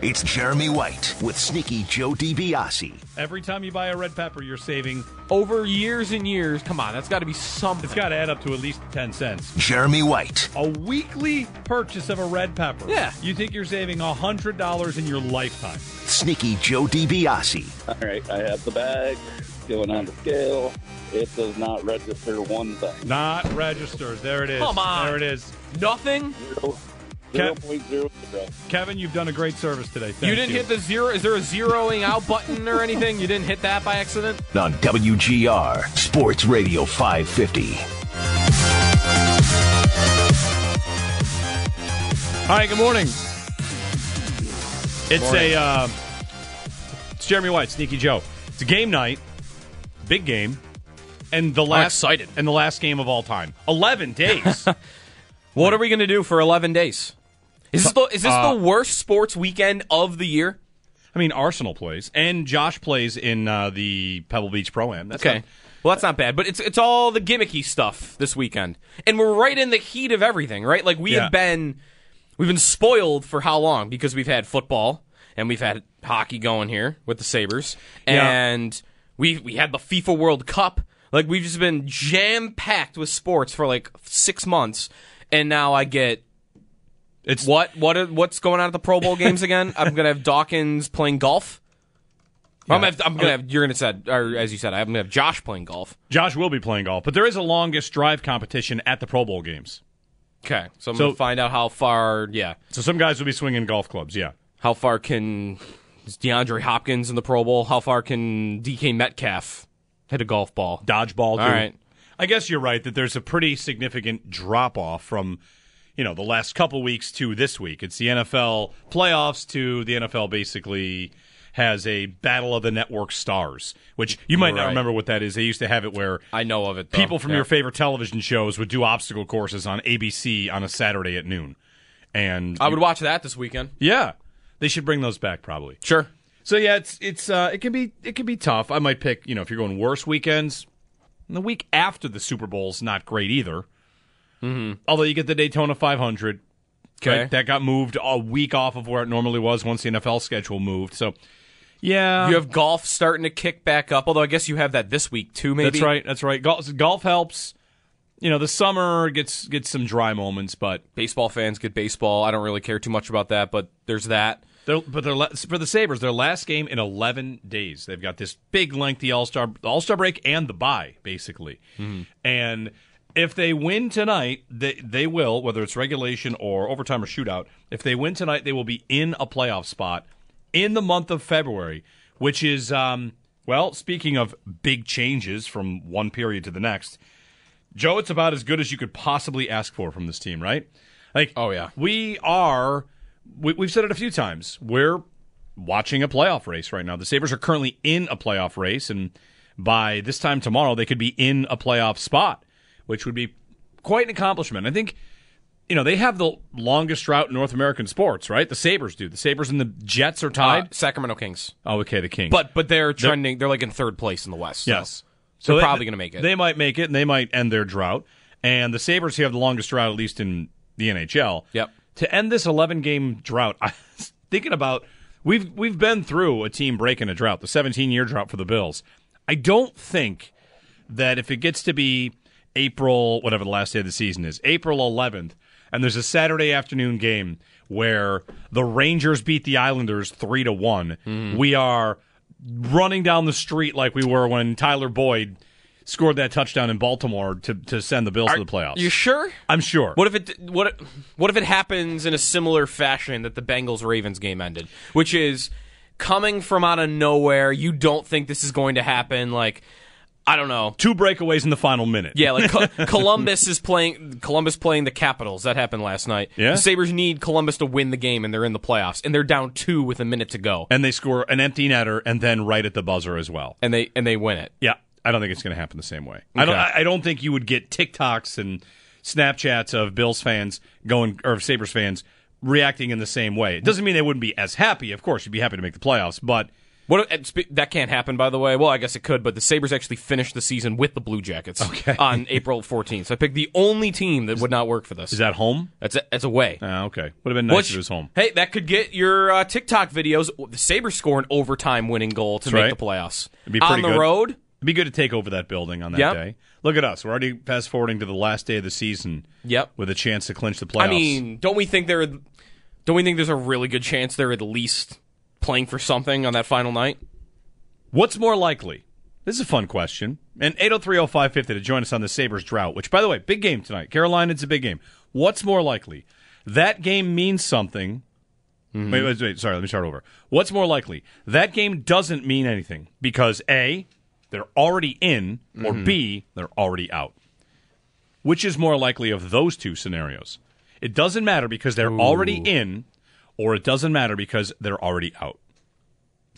It's Jeremy White with Sneaky Joe DiBiase. Every time you buy a red pepper, you're saving. Over years and years, come on, that's got to be something. It's got to add up to at least 10 cents. Jeremy White. A weekly purchase of a red pepper. Yeah. You think you're saving $100 in your lifetime. Sneaky Joe DiBiase. All right, I have the bag going on the scale. It does not register one thing. Not registers. There it is. Come on. There it is. Nothing? Zero, Kev- 0.00. Kevin, you've done a great service today. Thank you didn't hit the zero. Is there a zeroing out button or anything? You didn't hit that by accident? On WGR Sports Radio 550. Hi, good morning. It's a uh, it's Jeremy White, Sneaky Joe. It's a game night, big game, and the last excited. and the last game of all time. Eleven days. What are we going to do for 11 days? Is this, the, is this Uh, the worst sports weekend of the year? I mean, Arsenal plays, and Josh plays in uh, the Pebble Beach Pro Am. That's Okay. not- Well, that's not bad, but it's it's all the gimmicky stuff this weekend, and we're right in the heat of everything, right? Like we Yeah. have been, we've been spoiled for how long because we've had football and we've had hockey going here with the Sabres, Yeah. and we we had the FIFA World Cup. Like we've just been jam packed with sports for like six months, and now I get it's what what what's going on at the Pro Bowl games again? I'm gonna have Dawkins playing golf. I'm, gonna have, I'm gonna have you're gonna said or as you said I'm gonna have Josh playing golf. Josh will be playing golf, but there is a longest drive competition at the Pro Bowl games. Okay, so I'm So- gonna find out how far. Yeah, So some guys will be swinging golf clubs. Yeah. how far can is DeAndre Hopkins in the Pro Bowl? How far can DK Metcalf hit a golf ball? dodgeball. All right. I guess you're right that there's a pretty significant drop off from, you know, the last couple weeks to this week. It's the NFL playoffs to the NFL basically has a battle of the network stars, which you might not Right. remember what that is. They used to have it where I know of it. Though. people from Yeah. your favorite television shows would do obstacle courses on ABC on a Saturday at noon. And I would watch that this weekend. yeah, they should bring those back probably. Sure. So yeah, it's it's uh, it can be it can be tough. I might pick you know if you're going worse weekends. The week after the Super Bowl's not great either. Mm-hmm. Although you get the Daytona 500, Okay. right? that got moved a week off of where it normally was once the NFL schedule moved. So yeah, You have golf starting to kick back up. Although I guess you have that this week too. Maybe that's right. That's right. Golf, golf helps. You know, the summer gets gets some dry moments, but Baseball fans get baseball. I don't really care too much about that, but there's that. They're, but they're, for the Sabres, their last game in 11 days. They've got this big, lengthy All Star All Star break and the bye, basically. And if they win tonight, they they will, whether it's regulation or overtime or shootout. If they win tonight, they will be in a playoff spot in the month of February, which is um, well. Speaking of big changes from one period to the next, Joe, it's about as good as you could possibly ask for from this team, right? Like, Oh, yeah. we are. We, we've said it a few times. We're watching a playoff race right now. The Sabres are currently in a playoff race, and by this time tomorrow, they could be in a playoff spot, which would be quite an accomplishment. I think you know, they have the longest drought in North American sports, right? The Sabres do. The Sabres and the Jets are Uh, tied. Sacramento Kings. oh, okay, the Kings. But but they're trending. They're, like in third place in the West. so- yes. So they're they- probably going to make it. They might make it, and they might end their drought. And the Sabres who have the longest drought, at least in the NHL. Yep. To end this 11 game drought, I was thinking about we've we've been through a team breaking a drought, the 17 year drought for the Bills. I don't think that if it gets to be April, whatever the last day of the season is, April 11th, and there's a Saturday afternoon game where the Rangers beat the Islanders three to one, Mm-hmm. we are running down the street like we were when Tyler Boyd scored that touchdown in Baltimore to, to send the Bills to the playoffs. You sure? I'm sure. What if it what what if it happens in a similar fashion that the Bengals Ravens game ended, which is coming from out of nowhere. You don't think this is going to happen. Like I don't know. Two breakaways in the final minute. Yeah, like Co- Columbus is playing Columbus playing the Capitals. That happened last night. Yeah. The Sabres need Columbus to win the game, and they're in the playoffs, and they're down two with a minute to go, And they score an empty netter and then right at the buzzer as well. and they and they win it. Yeah, I don't think it's going to happen the same way. I don't. I I don't think you would get TikToks and Snapchats of Bills fans going or Sabres fans reacting in the same way. It doesn't mean they wouldn't be as happy. Of course, you'd be happy to make the playoffs, but What if- and spe- that can't happen, by the way. Well, I guess it could, but the Sabres actually finished the season with the Blue Jackets Okay. on April 14th. So I picked the only team that would not work for this. is that home? That's a, that's away. Ah, okay, would have been nice Which- if it was home. Hey, that could get your uh, TikTok videos. The Sabres score an overtime winning goal to That's make right. the playoffs. It'd be On the good. road, It'd be good to take over that building on that Yep. day. Look at us. We're already fast forwarding to the last day of the season. Yep. With a chance to clinch the playoffs. I mean, don't we think they're don't we think there's a really good chance they're at least playing for something on that final night? What's more likely? This is a fun question. And 8030550 to join us on the Sabres drought, which, by the way, big game tonight. Carolina, it's a big game. What's more likely? That game means something. Mm-hmm. Wait, wait, wait, sorry, let me start over. What's more likely? That game doesn't mean anything because A, they're already in, or mm-hmm. B, they're already out. Which is more likely of those two scenarios? It doesn't matter because they're already in, or it doesn't matter because they're already out.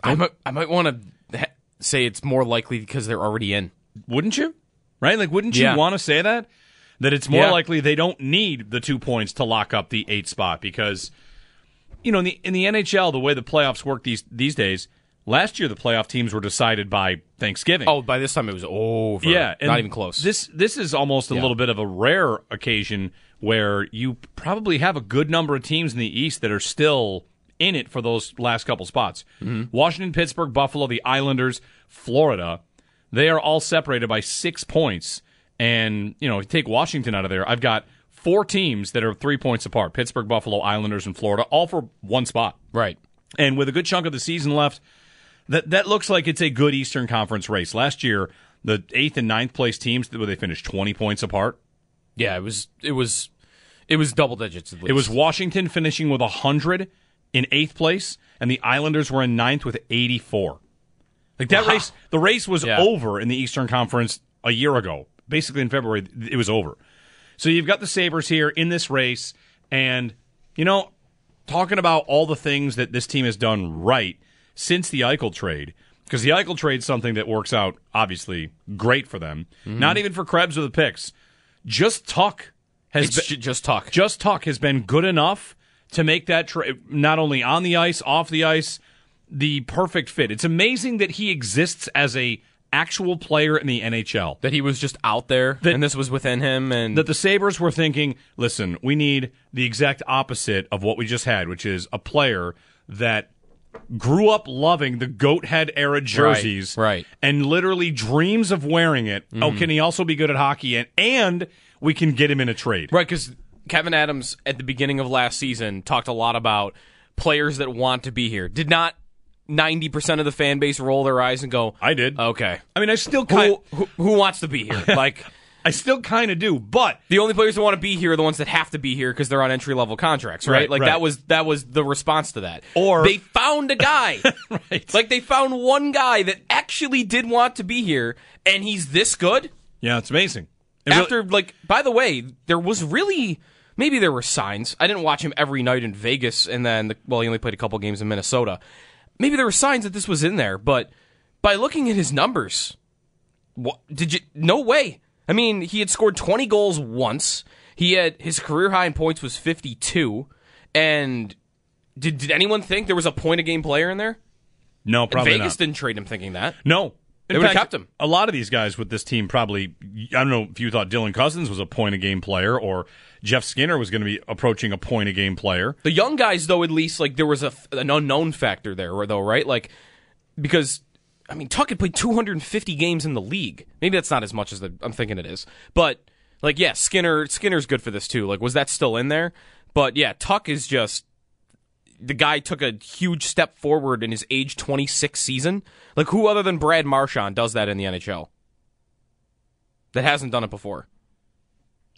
I might I might want to ha- say it's more likely because they're already in. wouldn't you? Right? Like, wouldn't you Yeah. want to say that? That it's more Yeah. likely they don't need the two points to lock up the eight spot because, you know, in the in the NHL, the way the playoffs work these these days, last year the playoff teams were decided by Thanksgiving. Oh, by this time it was over. yeah, and not even close. This this is almost a little bit of a rare occasion where you probably have a good number of teams in the East that are still in it for those last couple spots. Mm-hmm. Washington, Pittsburgh, Buffalo, the Islanders, Florida, they are all separated by six points. And you know, if you take Washington out of there, I've got four teams that are three points apart: Pittsburgh, Buffalo, Islanders, and Florida, all for one spot. right. And with a good chunk of the season left, that that looks like it's a good Eastern Conference race. Last year, the eighth and ninth place teams, where they finished twenty points apart. Yeah, it was it was it was double digits. At least. It was Washington finishing with hundred in eighth place, and the Islanders were in ninth with eighty four. Like that Wow. race, the race was Yeah. over in the Eastern Conference a year ago. Basically, in February, it was over. So you've got the Sabres here in this race, and you know, talking about all the things that this team has done right since the Eichel trade, because the Eichel trade something that works out obviously great for them. Mm-hmm. Not even for Krebs or the picks. Just Tuch has been, ju- just talk. just Tuch has been good enough to make that not only on the ice, off the ice, the perfect fit. It's amazing that he exists as a actual player in the NHL. that he was just out there, That- and this was within him, and That the Sabres were thinking, listen, we need the exact opposite of what we just had, which is a player that grew up loving the goat head era jerseys right. and literally dreams of wearing it. Oh, mm-hmm. can he also be good at hockey? And, and we can get him in a trade. Right, because Kevyn Adams at the beginning of last season talked a lot about players that want to be here. Did not ninety percent of the fan base roll their eyes and go, I did. "Okay, I mean, I still kind who, who who wants to be here?" Like I still kind of do, but the only players that want to be here are the ones that have to be here because they're on entry level contracts, right? Right, like right. that was that was the response to that. Or- they found a guy, right. like they found one guy that actually did want to be here, and he's this good. yeah, it's amazing. It really- after like by the way there was really maybe there were signs i didn't watch him every night in vegas and then the, well he only played a couple games in minnesota maybe there were signs that this was in there but by looking at his numbers what did you no way i mean he had scored 20 goals once He had his career high in points was 52, and did did anyone think there was a point a game player in there? No, probably Vegas not. didn't trade him thinking that. No. They would've kept him. A lot of these guys with this team probably, I don't know if you thought Dylan Cozens was a point a game player or Jeff Skinner was going to be approaching a point a game player. The young guys, though, at least like there was a, an unknown factor there, though, right? Like because I mean, Tuch had played 250 games in the league. Maybe that's not as much as the, I'm thinking it is, but like, yeah, Skinner Skinner's good for this too. Like, was that still in there? But yeah, Tuch is just the guy took a huge step forward in his age 26 season. Like, who other than Brad Marchand does that in the NHL? That hasn't done it before.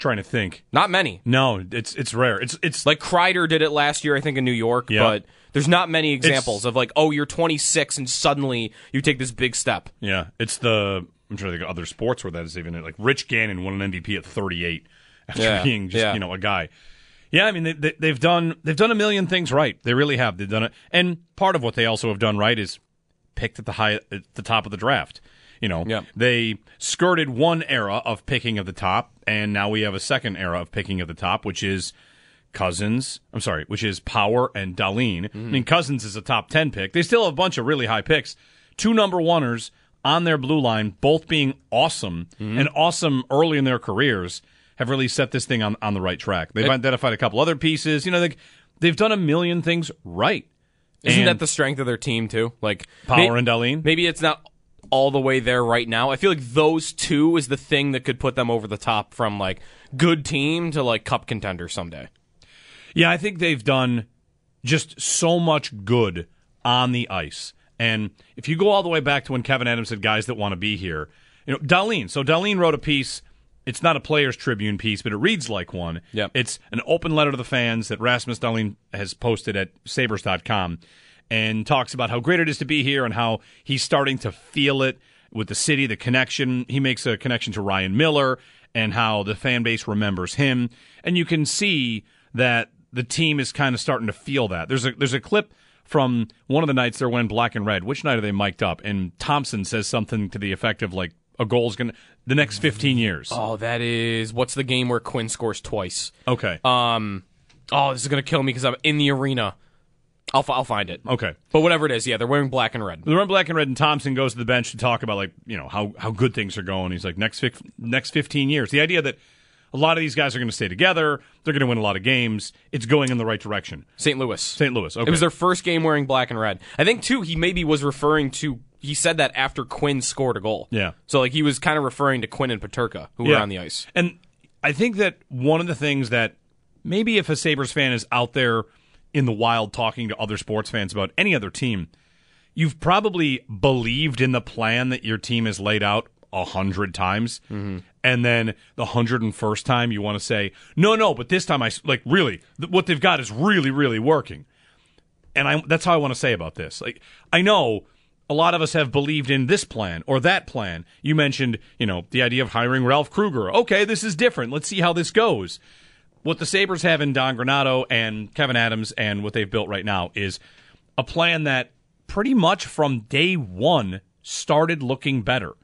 Trying to think. Not many. No, it's it's rare. It's it's Like Kreider did it last year, I think, in New York. Yeah. But there's not many examples of like, oh, you're 26 and suddenly you take this big step. yeah, it's the I'm trying to think of other sports where that is even like Rich Gannon won an MVP at 38 after Yeah, being just yeah. you know a guy. Yeah, I mean they, they, they've done they've done a million things right. They really have. They've done it, and part of what they also have done right is picked at the high at the top of the draft. You know, Yeah. they skirted one era of picking at the top, and now we have a second era of picking at the top, which is Cozens. I'm sorry, which is Power and Dahlin. I mean, Cozens is a top ten pick. They still have a bunch of really high picks. Two number oneers on their blue line, both being awesome mm-hmm. and awesome early in their careers, have really set this thing on, on the right track. They've identified a couple other pieces. You know, they, they've done a million things right. Isn't And that the strength of their team too? Like Power may- and Dahlin? Maybe it's not all the way there right now. I feel like those two is the thing that could put them over the top from like good team to like cup contender someday. Yeah, I think they've done just so much good on the ice. And if you go all the way back to when Kevyn Adams said guys that want to be here, you know, Dahlin. So Dahlin wrote a piece. It's not a players tribune piece, but it reads like one. Yep. It's an open letter to the fans that Rasmus Dahlin has posted at sabres.com and talks about how great it is to be here and how he's starting to feel it with the city, the connection. He makes a connection to Ryan Miller and how the fan base remembers him. And you can see that the team is kind of starting to feel that. There's a there's a clip from one of the nights they're wearing black and red. Which night are they mic'd up? And Thompson says something to the effect of like a goal's gonna the next 15 years. Oh, that is what's the game where Quinn scores twice? Okay. Um, oh, this is gonna kill me because I'm in the arena. I'll fi- I'll find it. okay. But whatever it is, yeah, they're wearing black and red. They're wearing black and red, and Thompson goes to the bench to talk about like you know how how good things are going. He's like next fif- next 15 years. The idea that a lot of these guys are going to stay together. They're going to win a lot of games. It's going in the right direction. St. Louis. St. Louis. Okay. It was their first game wearing black and red. I think too. He maybe was referring to. He said that after Quinn scored a goal. Yeah. So like he was kind of referring to Quinn and Peterka who were on the ice. And I think that one of the things that maybe if a Sabres fan is out there in the wild talking to other sports fans about any other team, you've probably believed in the plan that your team has laid out a hundred times. Mm-hmm. And then the hundred and first time you want to say, no, no, but this time I like, really, th- what they've got is really, really working and I that's how I want to say about this. Like I know a lot of us have believed in this plan or that plan. You mentioned, you know, the idea of hiring Ralph Krueger. Okay, this is different. Let's see how this goes. What the Sabres have in Don Granato and Kevyn Adams and what they've built right now is a plan that pretty much from day one started looking better.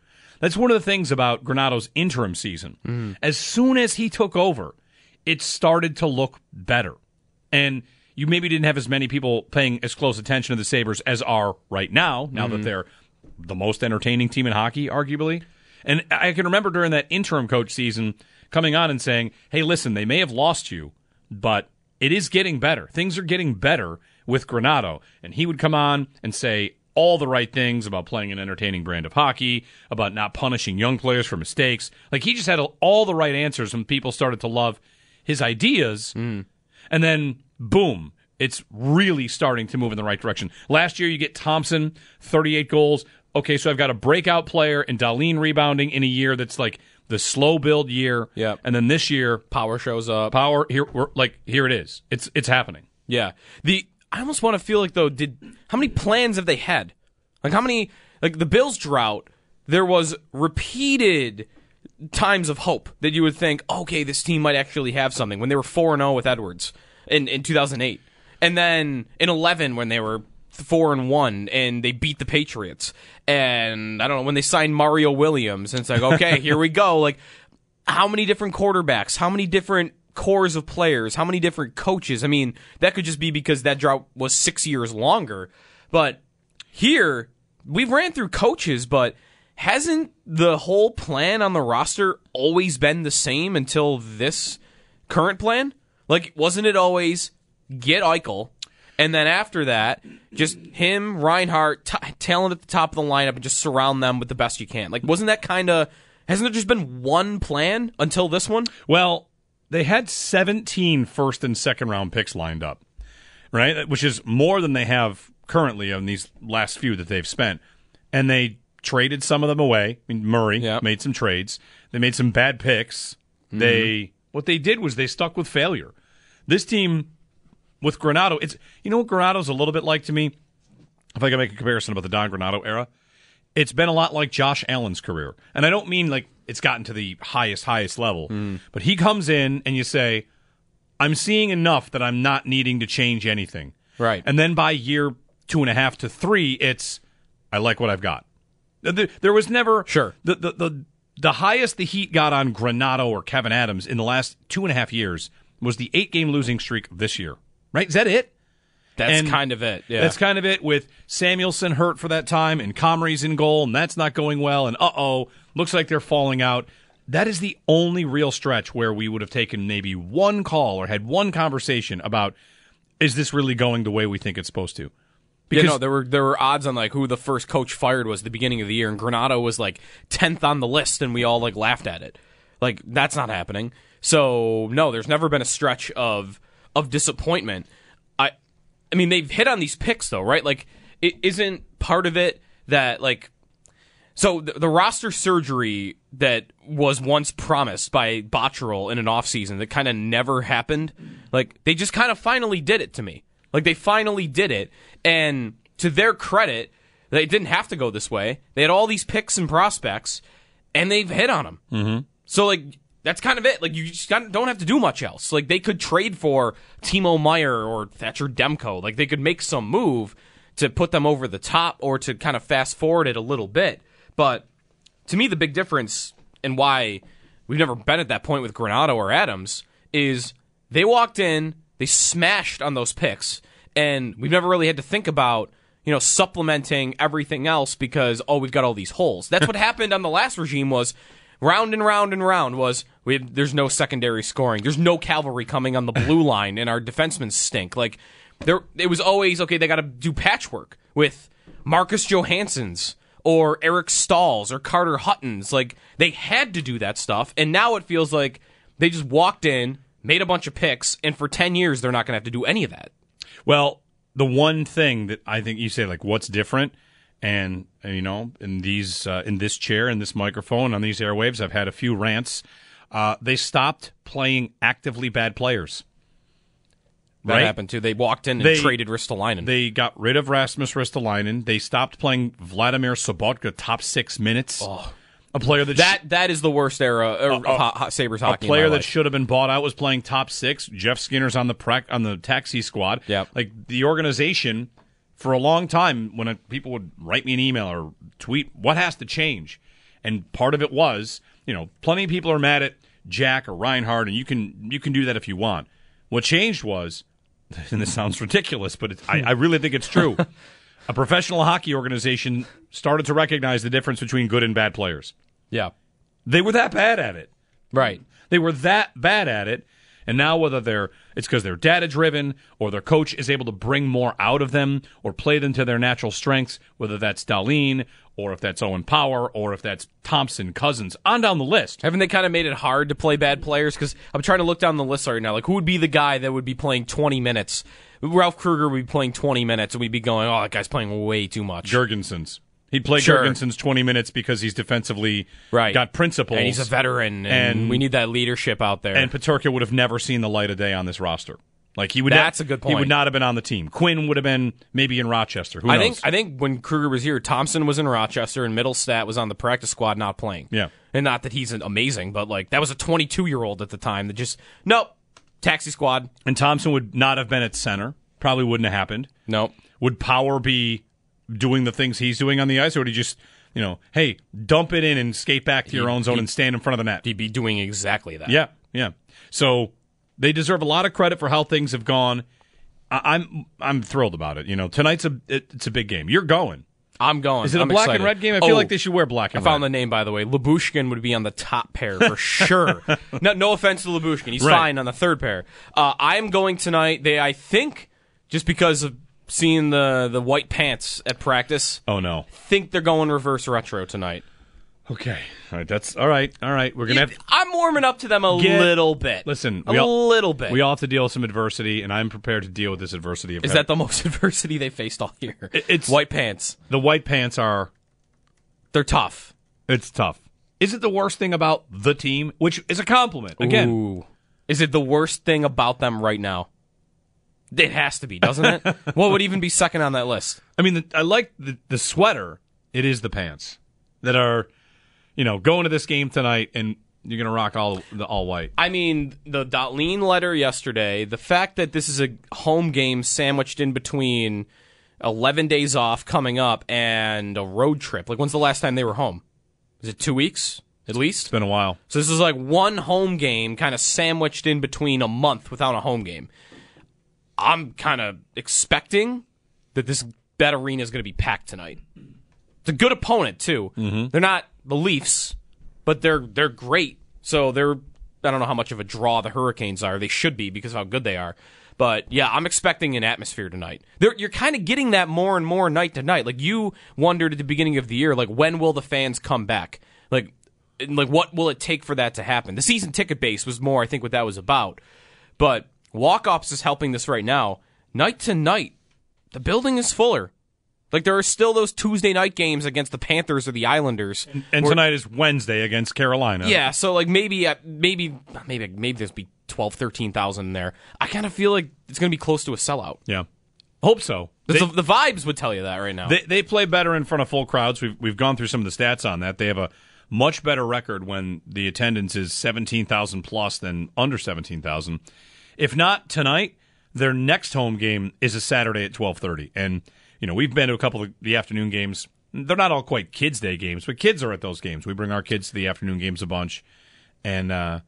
That's one of the things about Granato's interim season. Mm-hmm. As soon as he took over, it started to look better. And you maybe didn't have as many people paying as close attention to the Sabres as are right now, now that mm-hmm. they're the most entertaining team in hockey, arguably. And I can remember during that interim coach season coming on and saying, hey, listen, they may have lost you, but it is getting better. Things are getting better with Granato. And he would come on and say all the right things about playing an entertaining brand of hockey, about not punishing young players for mistakes. Like he just had all the right answers when people started to love his ideas. Mm. And then, boom, it's really starting to move in the right direction. Last year, you get Thompson, 38 goals. Okay, so I've got a breakout player and Dahlin rebounding in a year that's like the slow build year. Yeah. And then this year, Power shows up. power here, we're, like here it is. It's it's happening. Yeah. The I almost want to feel like though, did how many plans have they had? Like how many like the Bills drought, there was repeated times of hope that you would think, okay, this team might actually have something when they were 4 and 0 with Edwards in in 2008. And then in 11 when they were 4 and 1 and they beat the Patriots. And I don't know when they signed Mario Williams and it's like, okay, here we go. Like how many different quarterbacks, how many different cores of players, how many different coaches. I mean, that could just be because that drought was six years longer. But here, we've ran through coaches, but hasn't the whole plan on the roster always been the same until this current plan? Like, wasn't it always get Eichel, and then after that, just him, Reinhart, t- talent at the top of the lineup, and just surround them with the best you can? Like, wasn't that kind of. Hasn't there just been one plan until this one? Well, they had 17 first and second round picks lined up, right? Which is more than they have currently on these last few that they've spent. And they traded some of them away. I mean, Murray Yep. made some trades. They made some bad picks. Mm-hmm. They what they did was they stuck with failure. This team with Granato, it's you know what Granato's a little bit like to me. If I can make a comparison about the Don Granato era, it's been a lot like Josh Allen's career. And I don't mean like it's gotten to the highest, highest level, hmm. but he comes in and you say, I'm seeing enough that I'm not needing to change anything. Right. And then by year two and a half to three, it's, I like what I've got. There, there was never Sure. the, the the the highest the Heat got on Granato or Kevyn Adams in the last two and a half years was the eight game losing streak this year. Right? Is that it? That's And kind of it. Yeah. That's kind of it with Samuelsson hurt for that time and Comrie's in goal and that's not going well and uh oh, looks like they're falling out. That is the only real stretch where we would have taken maybe one call or had one conversation about is this really going the way we think it's supposed to? yeah, no, there were there were odds on like who the first coach fired was at the beginning of the year, and Granato was like tenth on the list, and we all like laughed at it. Like that's not happening. So no, there's never been a stretch of of disappointment. I, I mean, they've hit on these picks though, right? Like, it isn't part of it that like so the, the roster surgery that was once promised by Botterill in an offseason that kind of never happened, like they just kind of finally did it to me. Like they finally did it, and to their credit, they didn't have to go this way. They had all these picks and prospects, and they've hit on them. Mm-hmm. So like that's kind of it. Like you just don't have to do much else. Like they could trade for Timo Meier or Thatcher Demko. Like they could make some move to put them over the top or to kind of fast forward it a little bit. But to me, the big difference and why we've never been at that point with Granato or Adams is they walked in, they smashed on those picks, and we've never really had to think about you know supplementing everything else because oh we've got all these holes. That's what happened on the last regime was round and round and round was we have, there's no secondary scoring, there's no cavalry coming on the blue line, and our defensemen stink. Like there, it was always okay. They got to do patchwork with Marcus Johansson's or Eric Staals or Carter Hutton's. Like they had to do that stuff, and now it feels like they just walked in, made a bunch of picks, and for ten years they're not going to have to do any of that. Well, the one thing that I think you say, like, what's different, and uh, you know, in these, uh, in this chair, in this microphone, on these airwaves, I've had a few rants. Uh, they stopped playing actively bad players. That Right? happened too. They walked in and They- traded Ristolainen. They got rid of Rasmus Ristolainen. They stopped playing Vladimir Sobotka top six minutes. A player that that that is the worst era uh, of a- ho- ho- Sabres a hockey. in player that life. should have been bought out was playing top six. Jeff Skinner's on the prac- on the taxi squad. Yeah, like the organization for a long time. When a, people would write me an email or tweet, what has to change? And part of it was, you know, plenty of people are mad at Jack or Reinhart, and you can you can do that if you want. What changed was, and this sounds ridiculous, but I, I really think it's true. a professional hockey organization started to recognize the difference between good and bad players. yeah, They were that bad at it. right. They were that bad at it. And now whether they're it's because they're data driven or their coach is able to bring more out of them or play them to their natural strengths, whether that's Dahlin or if that's Owen Power or if that's Thompson, Cozens, on down the list. Haven't they kind of made it hard to play bad players? Because I'm trying to look down the list right now. Like, who would be the guy that would be playing 20 minutes? Ralph Krueger would be playing 20 minutes, and we'd be going, "Oh, that guy's playing way too much." Jurgensen's. He'd play Sure. Jurgensen's 20 minutes because he's defensively Right. got principles. and he's a veteran, and, And- we need that leadership out there. and Peterka would have never seen the light of day on this roster. Like he would. That's not, a good point. He would not have been on the team. Quinn would have been maybe in Rochester. Who I knows? think I think when Krueger was here, Thompson was in Rochester, and Mittelstadt was on the practice squad, not playing. Yeah. and not that he's amazing, but like that was a 22 year old at the time that just nope, taxi squad, and Thompson would not have been at center. Probably wouldn't have happened. nope. Would Power be doing the things he's doing on the ice, or would he just, you know, hey, dump it in and skate back to your own zone and stand in front of the net? He'd be doing exactly that. Yeah, yeah. So They deserve a lot of credit for how things have gone. I, I'm I'm thrilled about it. You know, tonight's a it, it's a big game. You're going. I'm going. Is it a I'm black excited. and red game? I feel Oh, like they should wear black and I found red. the name by the way. Lyubushkin would be on the top pair for sure. no, no offense to Lyubushkin, he's Right. fine on the third pair. Uh, I'm going tonight. They, I think, just because of seeing the the white pants at practice, oh no. think they're going reverse retro tonight. Okay. All right. That's all right. All right. We're gonna have. I'm warming up to them a Get- little bit. Listen, a all- little bit. We all have to deal with some adversity, and I'm prepared to deal with this adversity. Of Is that the most adversity they faced all year? It's white pants. the white pants are? They're tough. It's tough. Is it the worst thing about the team, which is a compliment? Again, Ooh. Is it the worst thing about them right now? It has to be, doesn't it? what would even be second on that list? I mean, the, I like the, the sweater. It is the pants that are, you know, going to this game tonight, and you're gonna rock all the all white. I mean, the Dahlin letter yesterday, the fact that this is a home game sandwiched in between 11 days off coming up and a road trip. Like, when's the last time they were home? Is it two weeks at least? It's been a while. So this is like one home game kind of sandwiched in between a month without a home game. I'm kind of expecting that this that arena is going to be packed tonight. It's a good opponent too. Mm-hmm. They're not the Leafs, but they're they're great. So they're I don't know how much of a draw the Hurricanes are. They should be because of how good they are. But yeah, I'm expecting an atmosphere tonight. They're, you're kind of getting that more and more night to night. Like you wondered at the beginning of the year, like when will the fans come back? Like, and, like what will it take for that to happen? The season ticket base was more, I think, what that was about. But walk ups is helping this right now. Night to night, the building is fuller. Like there are still those Tuesday night games against the Panthers or the Islanders. And where- tonight is Wednesday against Carolina. yeah, so like maybe uh, maybe maybe maybe there's be 12 13,000 in there. I kind of feel like it's going to be close to a sellout. yeah. Hope so. The, the vibes would tell you that right now. They they play better in front of full crowds. We've we've gone through some of the stats on that. They have a much better record when the attendance is seventeen thousand plus than under seventeen thousand. If not tonight, their next home game is a Saturday at twelve thirty. And you know we've been to a couple of the afternoon games. They're not all quite kids' day games, but kids are at those games. We bring our kids to the afternoon games a bunch, and uh,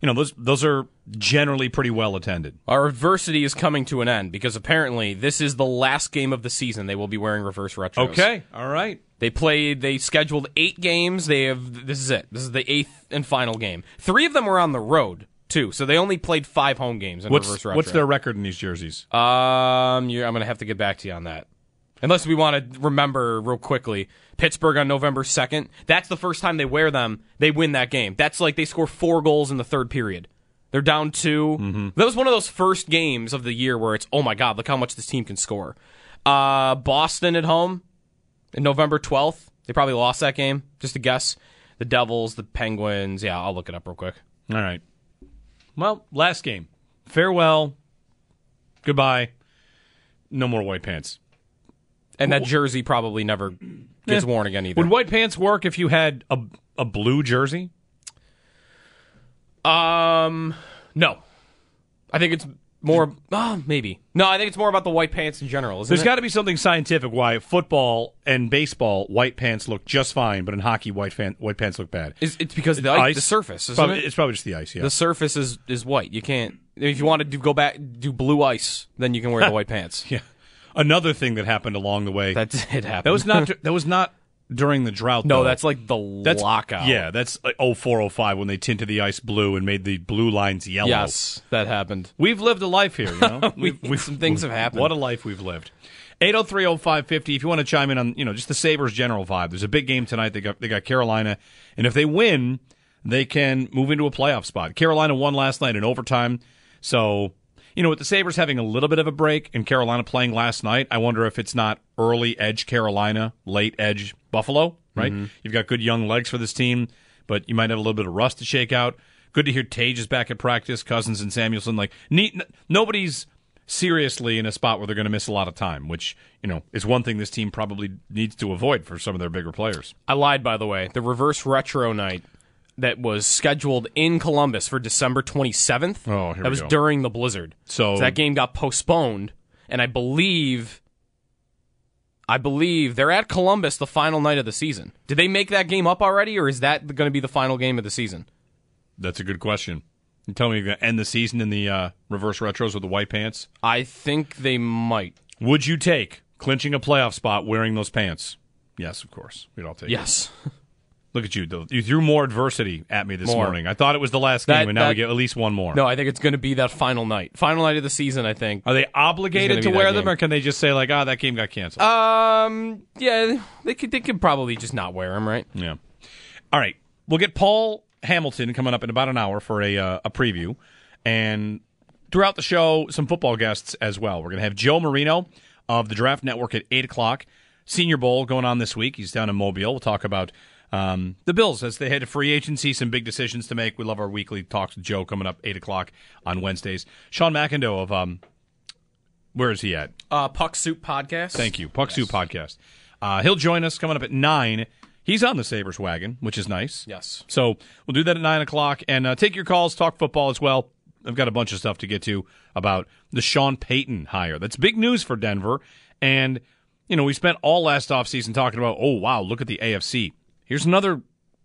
you know those those are generally pretty well attended. Our adversity is coming to an end because apparently this is the last game of the season they will be wearing reverse retros. Okay, all right. They played. They scheduled eight games. They have. This is it. This is the eighth and final game. Three of them were on the road too, so they only played five home games in What's reverse retro. what's their record in these jerseys? Um, I'm gonna have to get back to you on that. Unless we want to remember real quickly, Pittsburgh on November second. That's the first time they wear them. They win that game. That's like they score four goals in the third period. They're down 2 That was one of those first games of the year where it's oh my god, look how much this team can score. Uh, Boston at home in November 12th. They probably lost that game. Just a guess. The Devils, the Penguins. Yeah, I'll look it up real quick. All right. Well, last game. Farewell. Goodbye. No more white pants. And that jersey probably never gets Eh. worn again either. Would white pants work if you had a a blue jersey? Um, no. I think it's more. Uh, maybe. No, I think it's more about the white pants in general. Isn't There's got to be something scientific why football and baseball white pants look just fine, but in hockey white fan, white pants look bad. It's, it's because the ice, the surface. Probably- it? It's probably just the ice. Yeah. The surface is is white. You can't. If you want to do, go back do blue ice, then you can wear the white pants. yeah. Another thing that happened along the way. That did happen. That was not. that was not during the drought. No, though. that's like the That's lockout. Yeah, that's like 0405 when they tinted the ice blue and made the blue lines yellow. Yes, that happened. We've lived a life here, you know. We- some things have happened. What a life we've lived. 8030550 if you want to chime in on, you know, just the Sabres general vibe. There's a big game tonight. They got they got Carolina, and if they win, they can move into a playoff spot. Carolina won last night in overtime. So, you know, with the Sabres having a little bit of a break and Carolina playing last night, I wonder if it's not early edge Carolina, late edge Buffalo, right? Mm-hmm. You've got good young legs for this team, but you might have a little bit of rust to shake out. Good to hear Tage is back at practice, Cozens and Samuelsson. Like, neat, nobody's seriously in a spot where they're going to miss a lot of time, which, you know, is one thing this team probably needs to avoid for some of their bigger players. I lied, by the way. The reverse retro night that was scheduled in Columbus for December 27th. Oh, here that was go. during the blizzard. So- that game got postponed, and I believe, I believe they're at Columbus the final night of the season. Did they make that game up already, or is that going to be the final game of the season? That's a good question. You tell me you're going to end the season in the uh, reverse retros with the white pants? I think they might. Would you take clinching a playoff spot wearing those pants? Yes, of course. We'd all take it. Yes. Look at you. though. You threw more adversity at me this More. morning. I thought it was the last game, That- and now we get at least one more. No, I think it's going to be that final night. Final night of the season, I think. Are they obligated to wear them, game. or can they just say, like, ah, that game got canceled? Um, yeah, they could they could probably just not wear them, right? Yeah. All right. We'll get Paul Hamilton coming up in about an hour for a uh, a preview, and throughout the show, some football guests as well. We're going to have Joe Marino of the Draft Network at eight o'clock. Senior Bowl going on this week. He's down in Mobile. We'll talk about um, the Bills as they head to free agency. Some big decisions to make. We love our weekly talks with Joe coming up eight o'clock on Wednesdays. Sean McIndoe of um, where is he at? Uh, Puck Soup podcast. Thank you. Puck Soup Podcast. Uh, he'll join us coming up at 9. He's on the Sabres wagon, which is nice. Yes. So we'll do that at 9 o'clock. And uh, take your calls, talk football as well. I've got a bunch of stuff to get to about the Sean Payton hire. That's big news for Denver. And, you know, we spent all last offseason talking about, oh, wow, look at the AFC. Here's another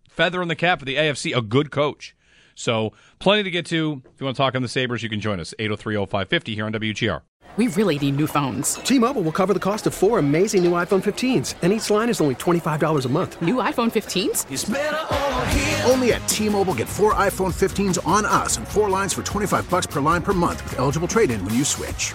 feather in the cap for the AFC, a good coach. So plenty to get to. If you want to talk on the Sabres, you can join us, 803 0550 here on WGR. We really need new phones. T-Mobile will cover the cost of four amazing new iPhone 15s, and each line is only $25 a month. New iPhone 15s? Only at T-Mobile get four iPhone 15s on us and four lines for 25 bucks per line per month with eligible trade-in when you switch.